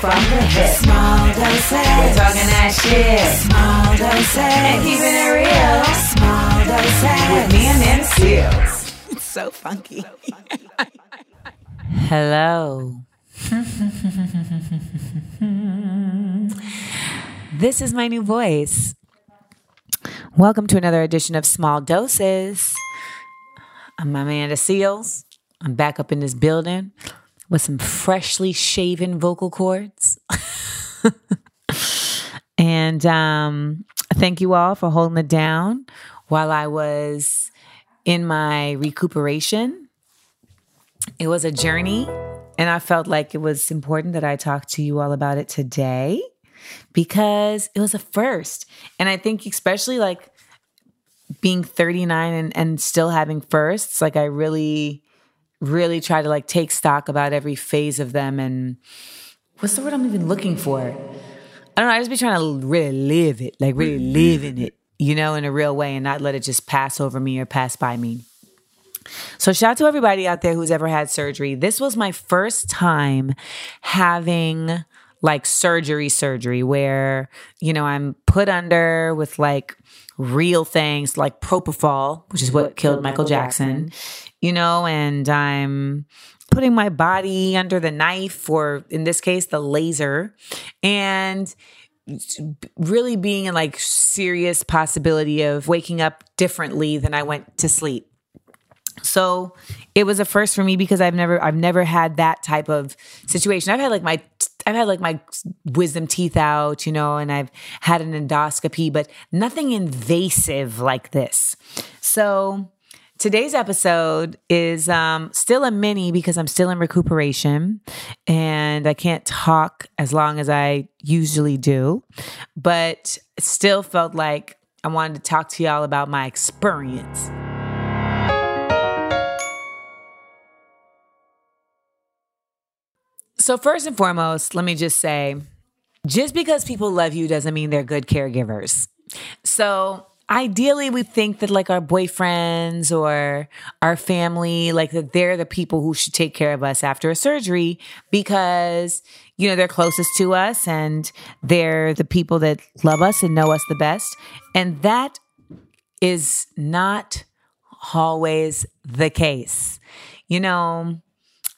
Self-help from the hip. Small doses. We're talking that shit. Small doses. And keeping it real. Small doses. With me and them seals. It's so funky. Hello. this is my new voice. Welcome to another edition of Small Doses. I'm Amanda Seales. I'm back up in this building with some freshly shaven vocal cords. and um, thank you all for holding it down while I was in my recuperation. It was a journey, and I felt like it was important that I talk to you all about it today because it was a first. And I think, especially like being 39 and, and still having firsts, like I really, really try to like take stock about every phase of them. And what's the word I'm even looking for? I don't know. I just be trying to really live it, like really live in it, you know, in a real way and not let it just pass over me or pass by me. So, shout out to everybody out there who's ever had surgery. This was my first time having like surgery, surgery, where, you know, I'm put under with like real things like propofol, which is what killed Michael Jackson, you know, and I'm putting my body under the knife, or in this case, the laser, and really being in like serious possibility of waking up differently than I went to sleep. So it was a first for me because I've never I've never had that type of situation. I've had like my I've had like my wisdom teeth out, you know, and I've had an endoscopy, but nothing invasive like this. So today's episode is um, still a mini because I'm still in recuperation and I can't talk as long as I usually do, but still felt like I wanted to talk to y'all about my experience. So, first and foremost, let me just say just because people love you doesn't mean they're good caregivers. So, ideally, we think that like our boyfriends or our family, like that they're the people who should take care of us after a surgery because, you know, they're closest to us and they're the people that love us and know us the best. And that is not always the case. You know,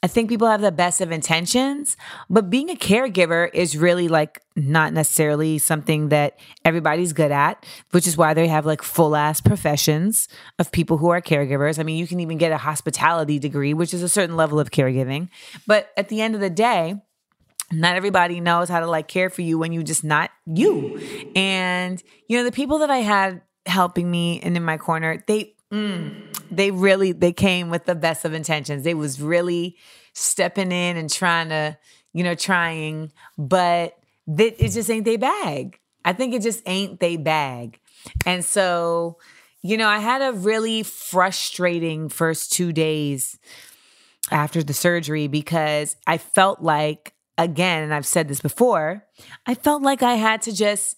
I think people have the best of intentions, but being a caregiver is really like not necessarily something that everybody's good at, which is why they have like full ass professions of people who are caregivers. I mean, you can even get a hospitality degree, which is a certain level of caregiving. But at the end of the day, not everybody knows how to like care for you when you just not you. And you know, the people that I had helping me and in my corner, they Mm, they really they came with the best of intentions. They was really stepping in and trying to, you know, trying, but that it just ain't they bag. I think it just ain't they bag. And so, you know, I had a really frustrating first 2 days after the surgery because I felt like again, and I've said this before, I felt like I had to just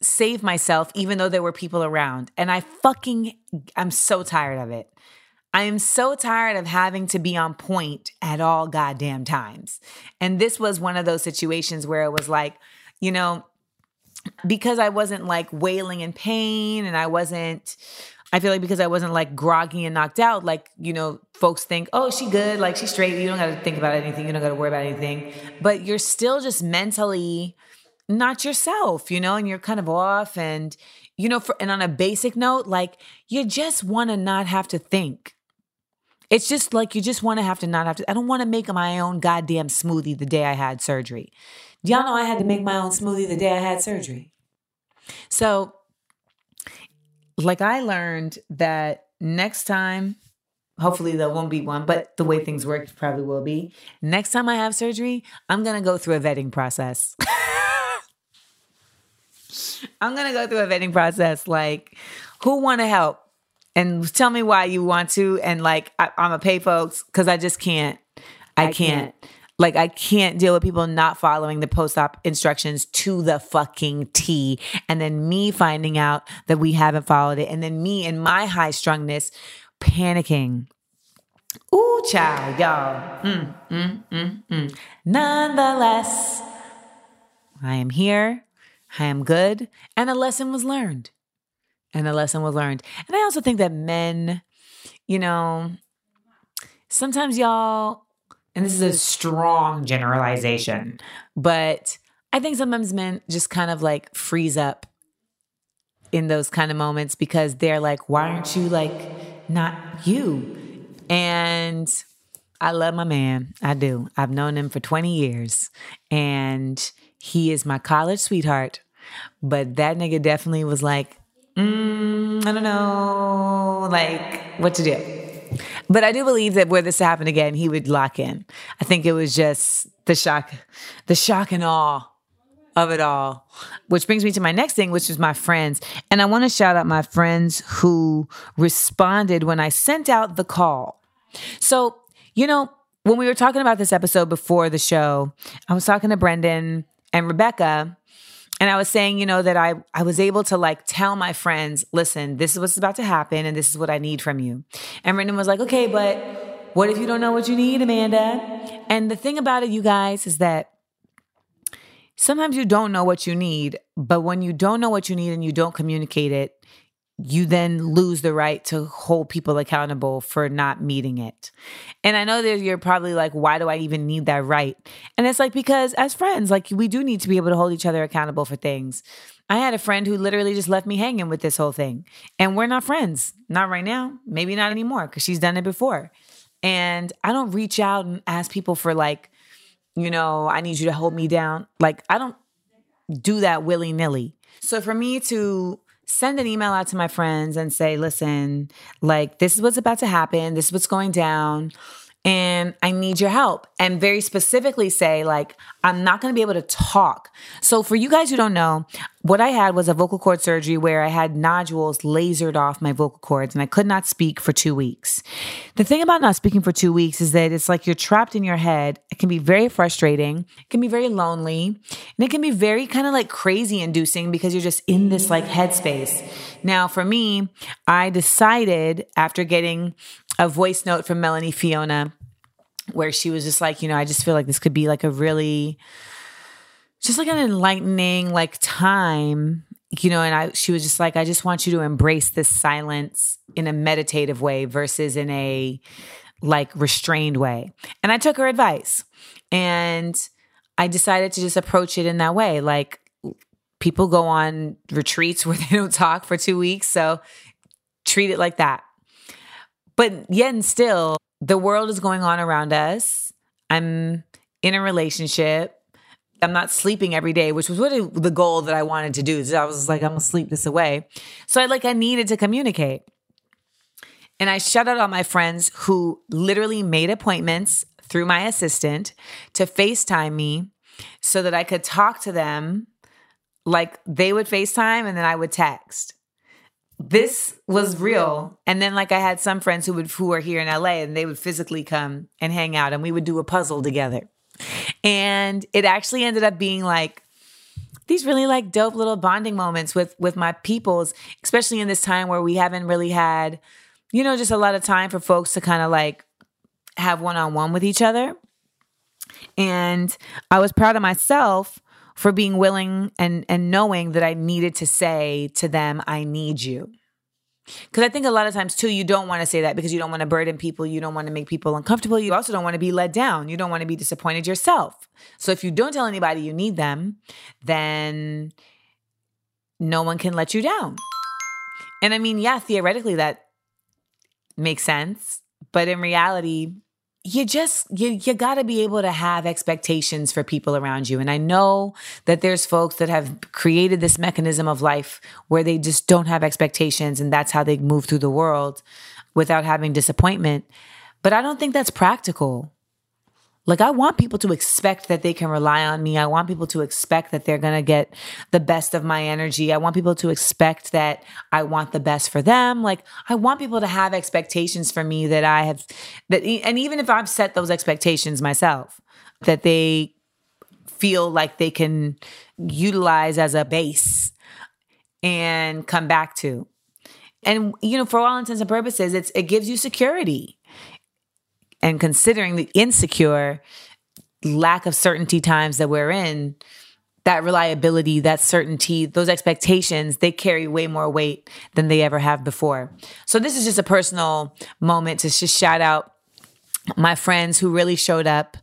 save myself even though there were people around. And I fucking I'm so tired of it. I am so tired of having to be on point at all goddamn times. And this was one of those situations where it was like, you know, because I wasn't like wailing in pain and I wasn't I feel like because I wasn't like groggy and knocked out, like, you know, folks think, oh, she good, like she's straight. You don't got to think about anything. You don't got to worry about anything. But you're still just mentally not yourself, you know, and you're kind of off. And, you know, for, and on a basic note, like you just want to not have to think. It's just like you just want to have to not have to. I don't want to make my own goddamn smoothie the day I had surgery. Y'all know I had to make my own smoothie the day I had surgery. So, like, I learned that next time, hopefully there won't be one, but the way things work probably will be. Next time I have surgery, I'm going to go through a vetting process. I'm gonna go through a vetting process. Like, who want to help? and tell me why you want to. And like, I, I'm gonna pay folks because I just can't. I, can't. Like, I can't deal with people not following the post op instructions to the fucking T. And then me finding out that we haven't followed it. And then me in my high strungness panicking. Ooh, child, y'all. Mm, mm, mm, mm. Nonetheless, I am here. I am good. And a lesson was learned. And a lesson was learned. And I also think that men, you know, sometimes y'all, and this is a strong generalization, but I think sometimes men just kind of like freeze up in those kind of moments because they're like, why aren't you like not you? And I love my man. I do. I've known him for 20 years and he is my college sweetheart. But that nigga definitely was like, mm, I don't know, like what to do. But I do believe that were this to happen again, he would lock in. I think it was just the shock, the shock and awe of it all. Which brings me to my next thing, which is my friends. And I want to shout out my friends who responded when I sent out the call. So, you know, when we were talking about this episode before the show, I was talking to Brendan and Rebecca. And I was saying, you know, that I I was able to like tell my friends, listen, this is what's about to happen and this is what I need from you. And Brendan was like, okay, but what if you don't know what you need, Amanda? And the thing about it, you guys, is that sometimes you don't know what you need, but when you don't know what you need and you don't communicate it, you then lose the right to hold people accountable for not meeting it. And I know that you're probably like, why do I even need that right? And it's like, because as friends, like we do need to be able to hold each other accountable for things. I had a friend who literally just left me hanging with this whole thing. And we're not friends. Not right now. Maybe not anymore because she's done it before. And I don't reach out and ask people for like, you know, I need you to hold me down. Like, I don't do that willy nilly. So for me to send an email out to my friends and say, listen, like, this is what's about to happen, this is what's going down. And I need your help. And very specifically say, like, I'm not gonna be able to talk. So, for you guys who don't know, what I had was a vocal cord surgery where I had nodules lasered off my vocal cords and I could not speak for two weeks. The thing about not speaking for two weeks is that it's like you're trapped in your head. It can be very frustrating, it can be very lonely, and it can be very kind of like crazy inducing because you're just in this like headspace. Now, for me, I decided after getting a voice note from Melanie Fiona where she was just like, you know, I just feel like this could be like a really just like an enlightening like time you know and i she was just like i just want you to embrace this silence in a meditative way versus in a like restrained way. And i took her advice and i decided to just approach it in that way. Like people go on retreats where they don't talk for two weeks. So treat it like that but yet and still the world is going on around us i'm in a relationship I'm not sleeping every day, which was really the goal that I wanted to do. So I was like, I'm gonna sleep this away. So I like I needed to communicate. And I shut out all my friends who literally made appointments through my assistant to FaceTime me so that I could talk to them like they would FaceTime and then I would text. This was real. And then like I had some friends who would who are here in LA and they would physically come and hang out and we would do a puzzle together. And it actually ended up being like these really like dope little bonding moments with with my peoples, especially in this time where we haven't really had, you know, just a lot of time for folks to kind of like have one-on-one with each other. And I was proud of myself for being willing and and knowing that I needed to say to them, I need you. Because I think a lot of times too, you don't want to say that because you don't want to burden people. You don't want to make people uncomfortable. You also don't want to be let down. You don't want to be disappointed yourself. So if you don't tell anybody you need them, then no one can let you down. And I mean, yeah, theoretically that makes sense. But in reality, you just you you got to be able to have expectations for people around you. And i know that there's folks that have created this mechanism of life where they just don't have expectations and that's how they move through the world without having disappointment. But i don't think that's practical Like, I want people to expect that they can rely on me. I want people to expect that they're going to get the best of my energy. I want people to expect that I want the best for them. Like, I want people to have expectations for me that I have, that, and even if I've set those expectations myself, that they feel like they can utilize as a base and come back to. And, you know, for all intents and purposes, it's, it gives you security and considering the insecure lack of certainty times that we're in, that reliability, that certainty, those expectations, they carry way more weight than they ever have before. So this is just a personal moment to just shout out my friends who really showed up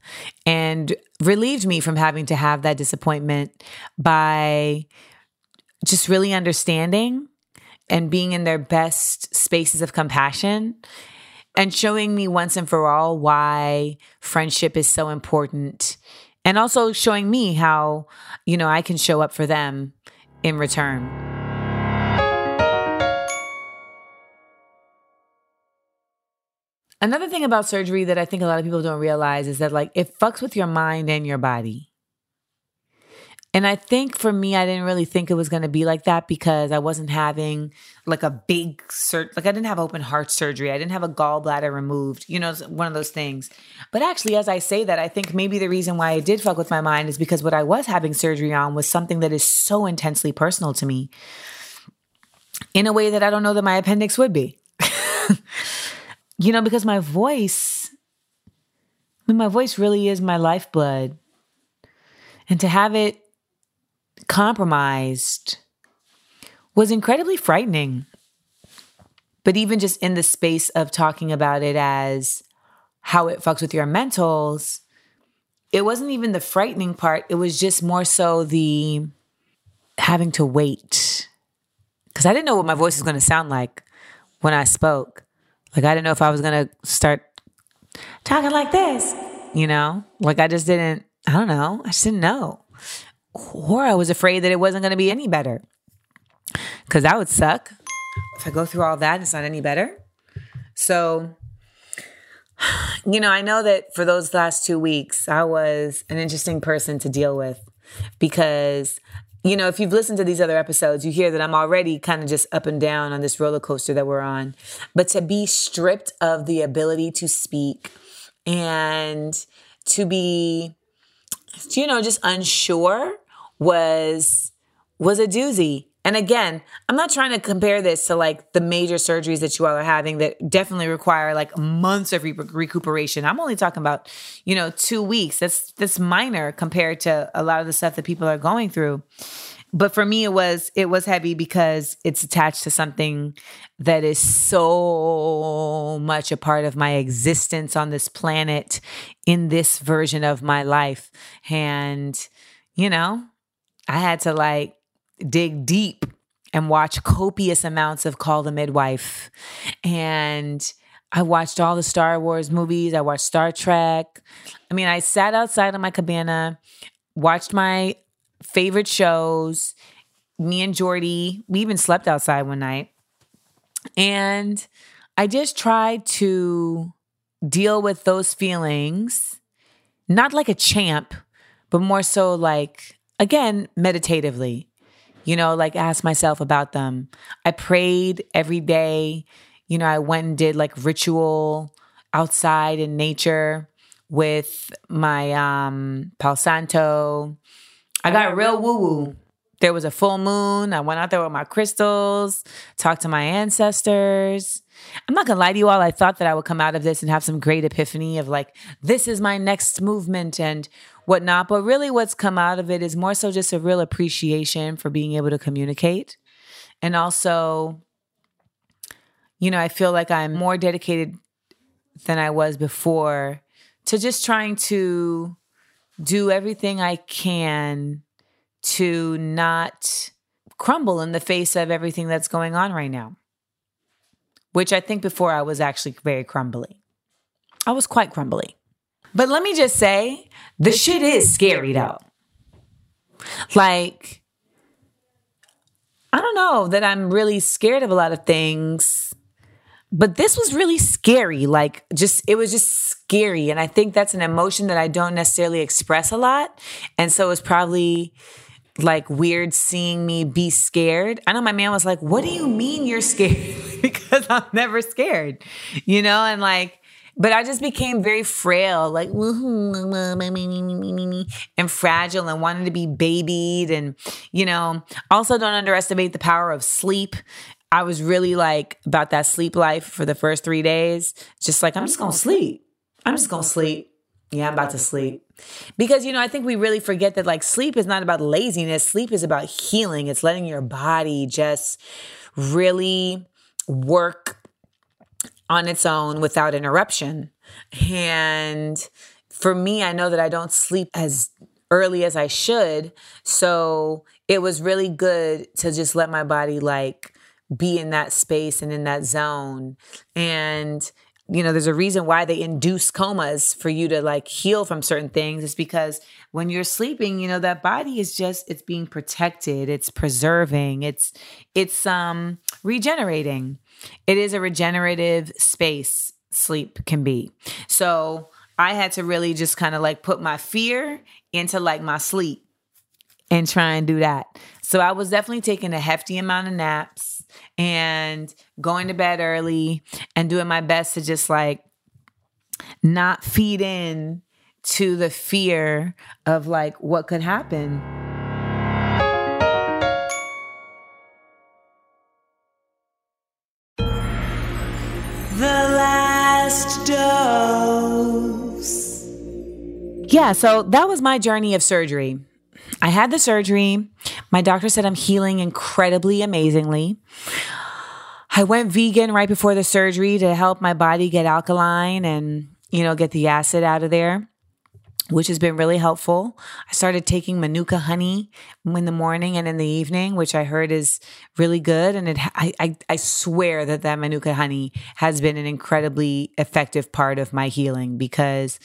and relieved me from having to have that disappointment by just really understanding and being in their best spaces of compassion and showing me once and for all why friendship is so important and also showing me how you know I can show up for them in return. Another thing about surgery that I think a lot of people don't realize is that like it fucks with your mind and your body. And I think for me, I didn't really think it was going to be like that because I wasn't having like a big sur- like I didn't have open heart surgery. I didn't have a gallbladder removed. You know, one of those things. But actually, as I say that, I think maybe the reason why I did fuck with my mind is because what I was having surgery on was something that is so intensely personal to me in a way that I don't know that my appendix would be. you know, because my voice, I mean, my voice really is my lifeblood. And to have it compromised was incredibly frightening. But even just in the space of talking about it as how it fucks with your mentals, it wasn't even the frightening part. It was just more so the having to wait. Because I didn't know what my voice was going to sound like when I spoke. Like, I didn't know if I was going to start talking like this, you know? Like, I just didn't, I don't know. I just didn't know or I was afraid that it wasn't going to be any better. Because that would suck if I go through all that and it's not any better. So, you know, I know that for those last two weeks, I was an interesting person to deal with because, you know, if you've listened to these other episodes, you hear that I'm already kind of just up and down on this roller coaster that we're on. But to be stripped of the ability to speak and to be, you know, just unsure was was a doozy. And again, I'm not trying to compare this to like the major surgeries that you all are having that definitely require like months of re- recuperation. I'm only talking about, you know, 2 weeks. That's that's minor compared to a lot of the stuff that people are going through. But for me it was it was heavy because it's attached to something that is so much a part of my existence on this planet in this version of my life. And you know, I had to like dig deep and watch copious amounts of Call the Midwife. And I watched all the Star Wars movies. I watched Star Trek. I mean, I sat outside on my cabana, watched my favorite shows. Me and Jordy, we even slept outside one night. And I just tried to deal with those feelings, not like a champ, but more so like again, meditatively, you know, like ask myself about them. I prayed every day. You know, I went and did like ritual outside in nature with my um Palo Santo. I got real woo woo. There was a full moon. I went out there with my crystals, talked to my ancestors. I'm not gonna lie to you all. I thought that I would come out of this and have some great epiphany of like, this is my next movement and whatnot. But really, what's come out of it is more so just a real appreciation for being able to communicate. And also, you know, I feel like I'm more dedicated than I was before to just trying to do everything I can to not crumble in the face of everything that's going on right now. Which I think before I was actually very crumbly. I was quite crumbly. But let me just say, the shit is scary though. Like, I don't know that I'm really scared of a lot of things but this was really scary. Like, just, it was just scary. And I think that's an emotion that I don't necessarily express a lot. And so it's probably like weird seeing me be scared. I know my man was like, What do you mean you're scared? because I'm never scared, you know? And like, but I just became very frail, like and fragile and wanted to be babied. And, you know, also don't underestimate the power of sleep. I was really like about that sleep life for the first three days. Just like, I'm just gonna sleep. I'm just gonna sleep. Yeah, I'm about to sleep. Because, you know, I think we really forget that like sleep is not about laziness. Sleep is about healing. It's letting your body just really work on its own without interruption. And for me, I know that I don't sleep as early as I should. So it was really good to just let my body like be in that space and in that zone. And you know, there's a reason why they induce comas for you to like heal from certain things. It's because when you're sleeping, you know, that body is just it's being protected, it's preserving, it's it's um regenerating. It is a regenerative space sleep can be. So I had to really just kind of like put my fear into like my sleep and try and do that. So I was definitely taking a hefty amount of naps and going to bed early and doing my best to just like not feed in to the fear of like what could happen. The last dose. Yeah, so that was my journey of surgery. I had the surgery. My doctor said I'm healing incredibly amazingly. I went vegan right before the surgery to help my body get alkaline and, you know, get the acid out of there which has been really helpful. I started taking manuka honey in the morning and in the evening, which I heard is really good. And it, I, I, I swear that that manuka honey has been an incredibly effective part of my healing because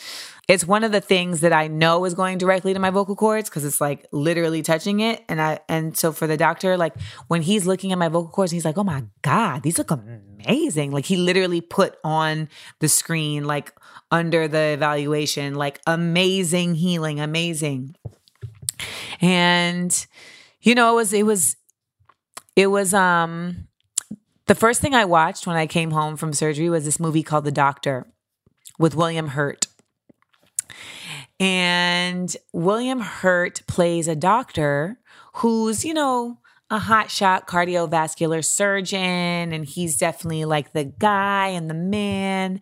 it's one of the things that I know is going directly to my vocal cords because it's like literally touching it. And I, and so for the doctor, like when he's looking at my vocal cords, he's like, oh my God, these look amazing. Like he literally put on the screen, like under the evaluation, like amazing healing, amazing. And you know, it was it was it was um the first thing I watched when I came home from surgery was this movie called The Doctor with William Hurt. And William Hurt plays a doctor who's, you know, a hotshot cardiovascular surgeon, and he's definitely like the guy and the man.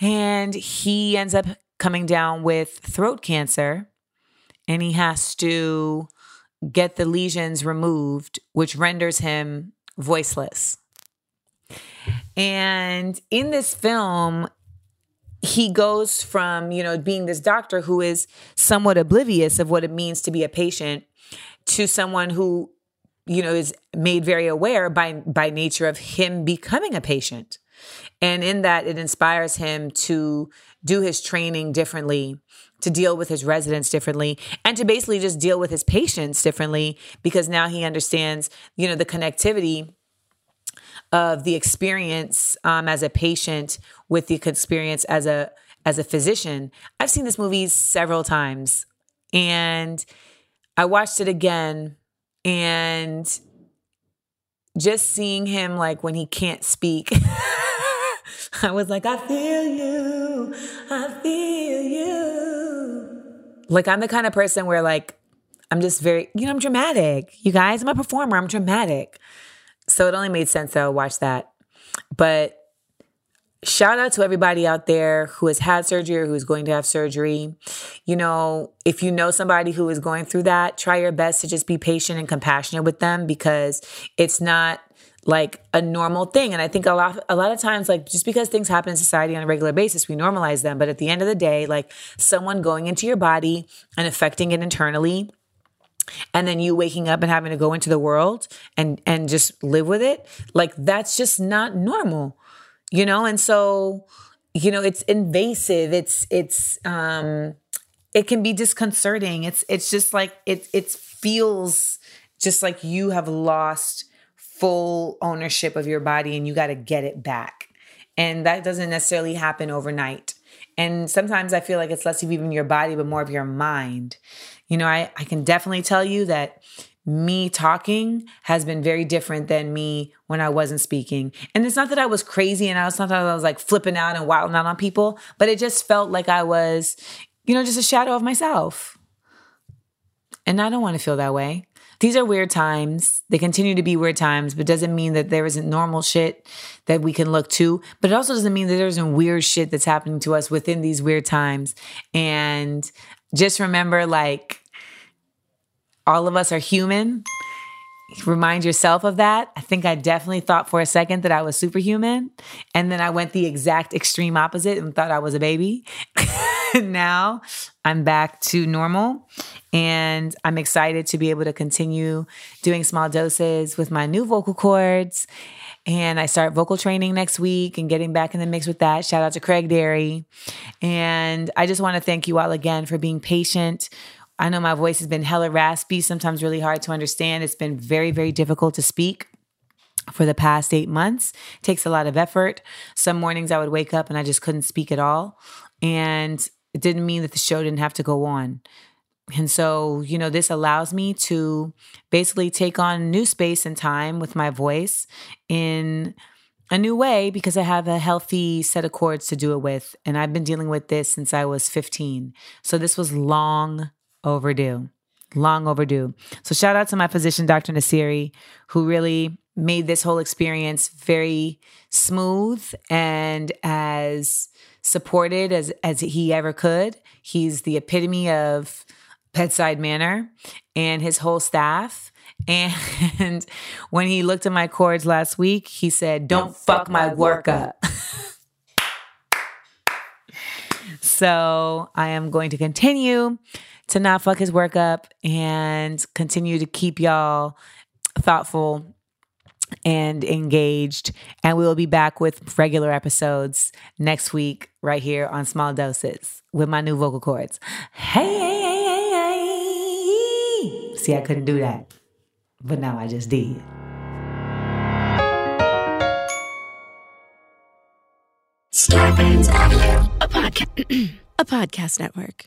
And he ends up coming down with throat cancer and he has to get the lesions removed, which renders him voiceless. And in this film, he goes from, you know, being this doctor who is somewhat oblivious of what it means to be a patient to someone who, you know, is made very aware by by nature of him becoming a patient. And in that, it inspires him to do his training differently, to deal with his residents differently, and to basically just deal with his patients differently because now he understands, you know, the connectivity of the experience um, as a patient with the experience as a as a physician. I've seen this movie several times, and I watched it again, and just seeing him like when he can't speak. I was like, I feel you. I feel you. Like, I'm the kind of person where, like, I'm just very, you know, I'm dramatic. You guys, I'm a performer. I'm dramatic. So it only made sense that I watch that. But shout out to everybody out there who has had surgery or who's going to have surgery. You know, if you know somebody who is going through that, try your best to just be patient and compassionate with them because it's not like a normal thing. And I think a lot a lot of times like just because things happen in society on a regular basis, we normalize them, but at the end of the day, like someone going into your body and affecting it internally and then you waking up and having to go into the world and and just live with it, like that's just not normal. You know? And so, you know, it's invasive. It's it's um it can be disconcerting. It's it's just like it it feels just like you have lost full ownership of your body and you got to get it back. And that doesn't necessarily happen overnight. And sometimes I feel like it's less of even your body, but more of your mind. You know, I, I can definitely tell you that me talking has been very different than me when I wasn't speaking. And it's not that I was crazy and I was not that I was like flipping out and wilding out on people, but it just felt like I was, you know, just a shadow of myself. And I don't want to feel that way. These are weird times. They continue to be weird times, but doesn't mean that there isn't normal shit that we can look to. But it also doesn't mean that there isn't weird shit that's happening to us within these weird times. And just remember, like, all of us are human. Remind yourself of that. I think I definitely thought for a second that I was superhuman. And then I went the exact extreme opposite and thought I was a baby. now I'm back to normal. And I'm excited to be able to continue doing small doses with my new vocal cords. And I start vocal training next week and getting back in the mix with that. Shout out to Craig Derry. And I just want to thank you all again for being patient I know my voice has been hella raspy, sometimes really hard to understand. It's been very, very difficult to speak for the past eight months. It takes a lot of effort. Some mornings I would wake up and I just couldn't speak at all. And it didn't mean that the show didn't have to go on. And so, you know, this allows me to basically take on new space and time with my voice in a new way because I have a healthy set of cords to do it with. And I've been dealing with this since I was 15. So this was long overdue. Long overdue. So shout out to my physician, Dr. Nasiri, who really made this whole experience very smooth and as supported as as he ever could. He's the epitome of bedside manner and his whole staff. And when he looked at my cords last week, he said, Don't, Don't fuck, fuck my work up. so I am going to continue to not fuck his work up and continue to keep y'all thoughtful and engaged. And we will be back with regular episodes next week, right here on Small Doses with my new vocal cords. Hey, hey, hey, hey, hey. See, I couldn't do that, but now I just did. A a podcast network.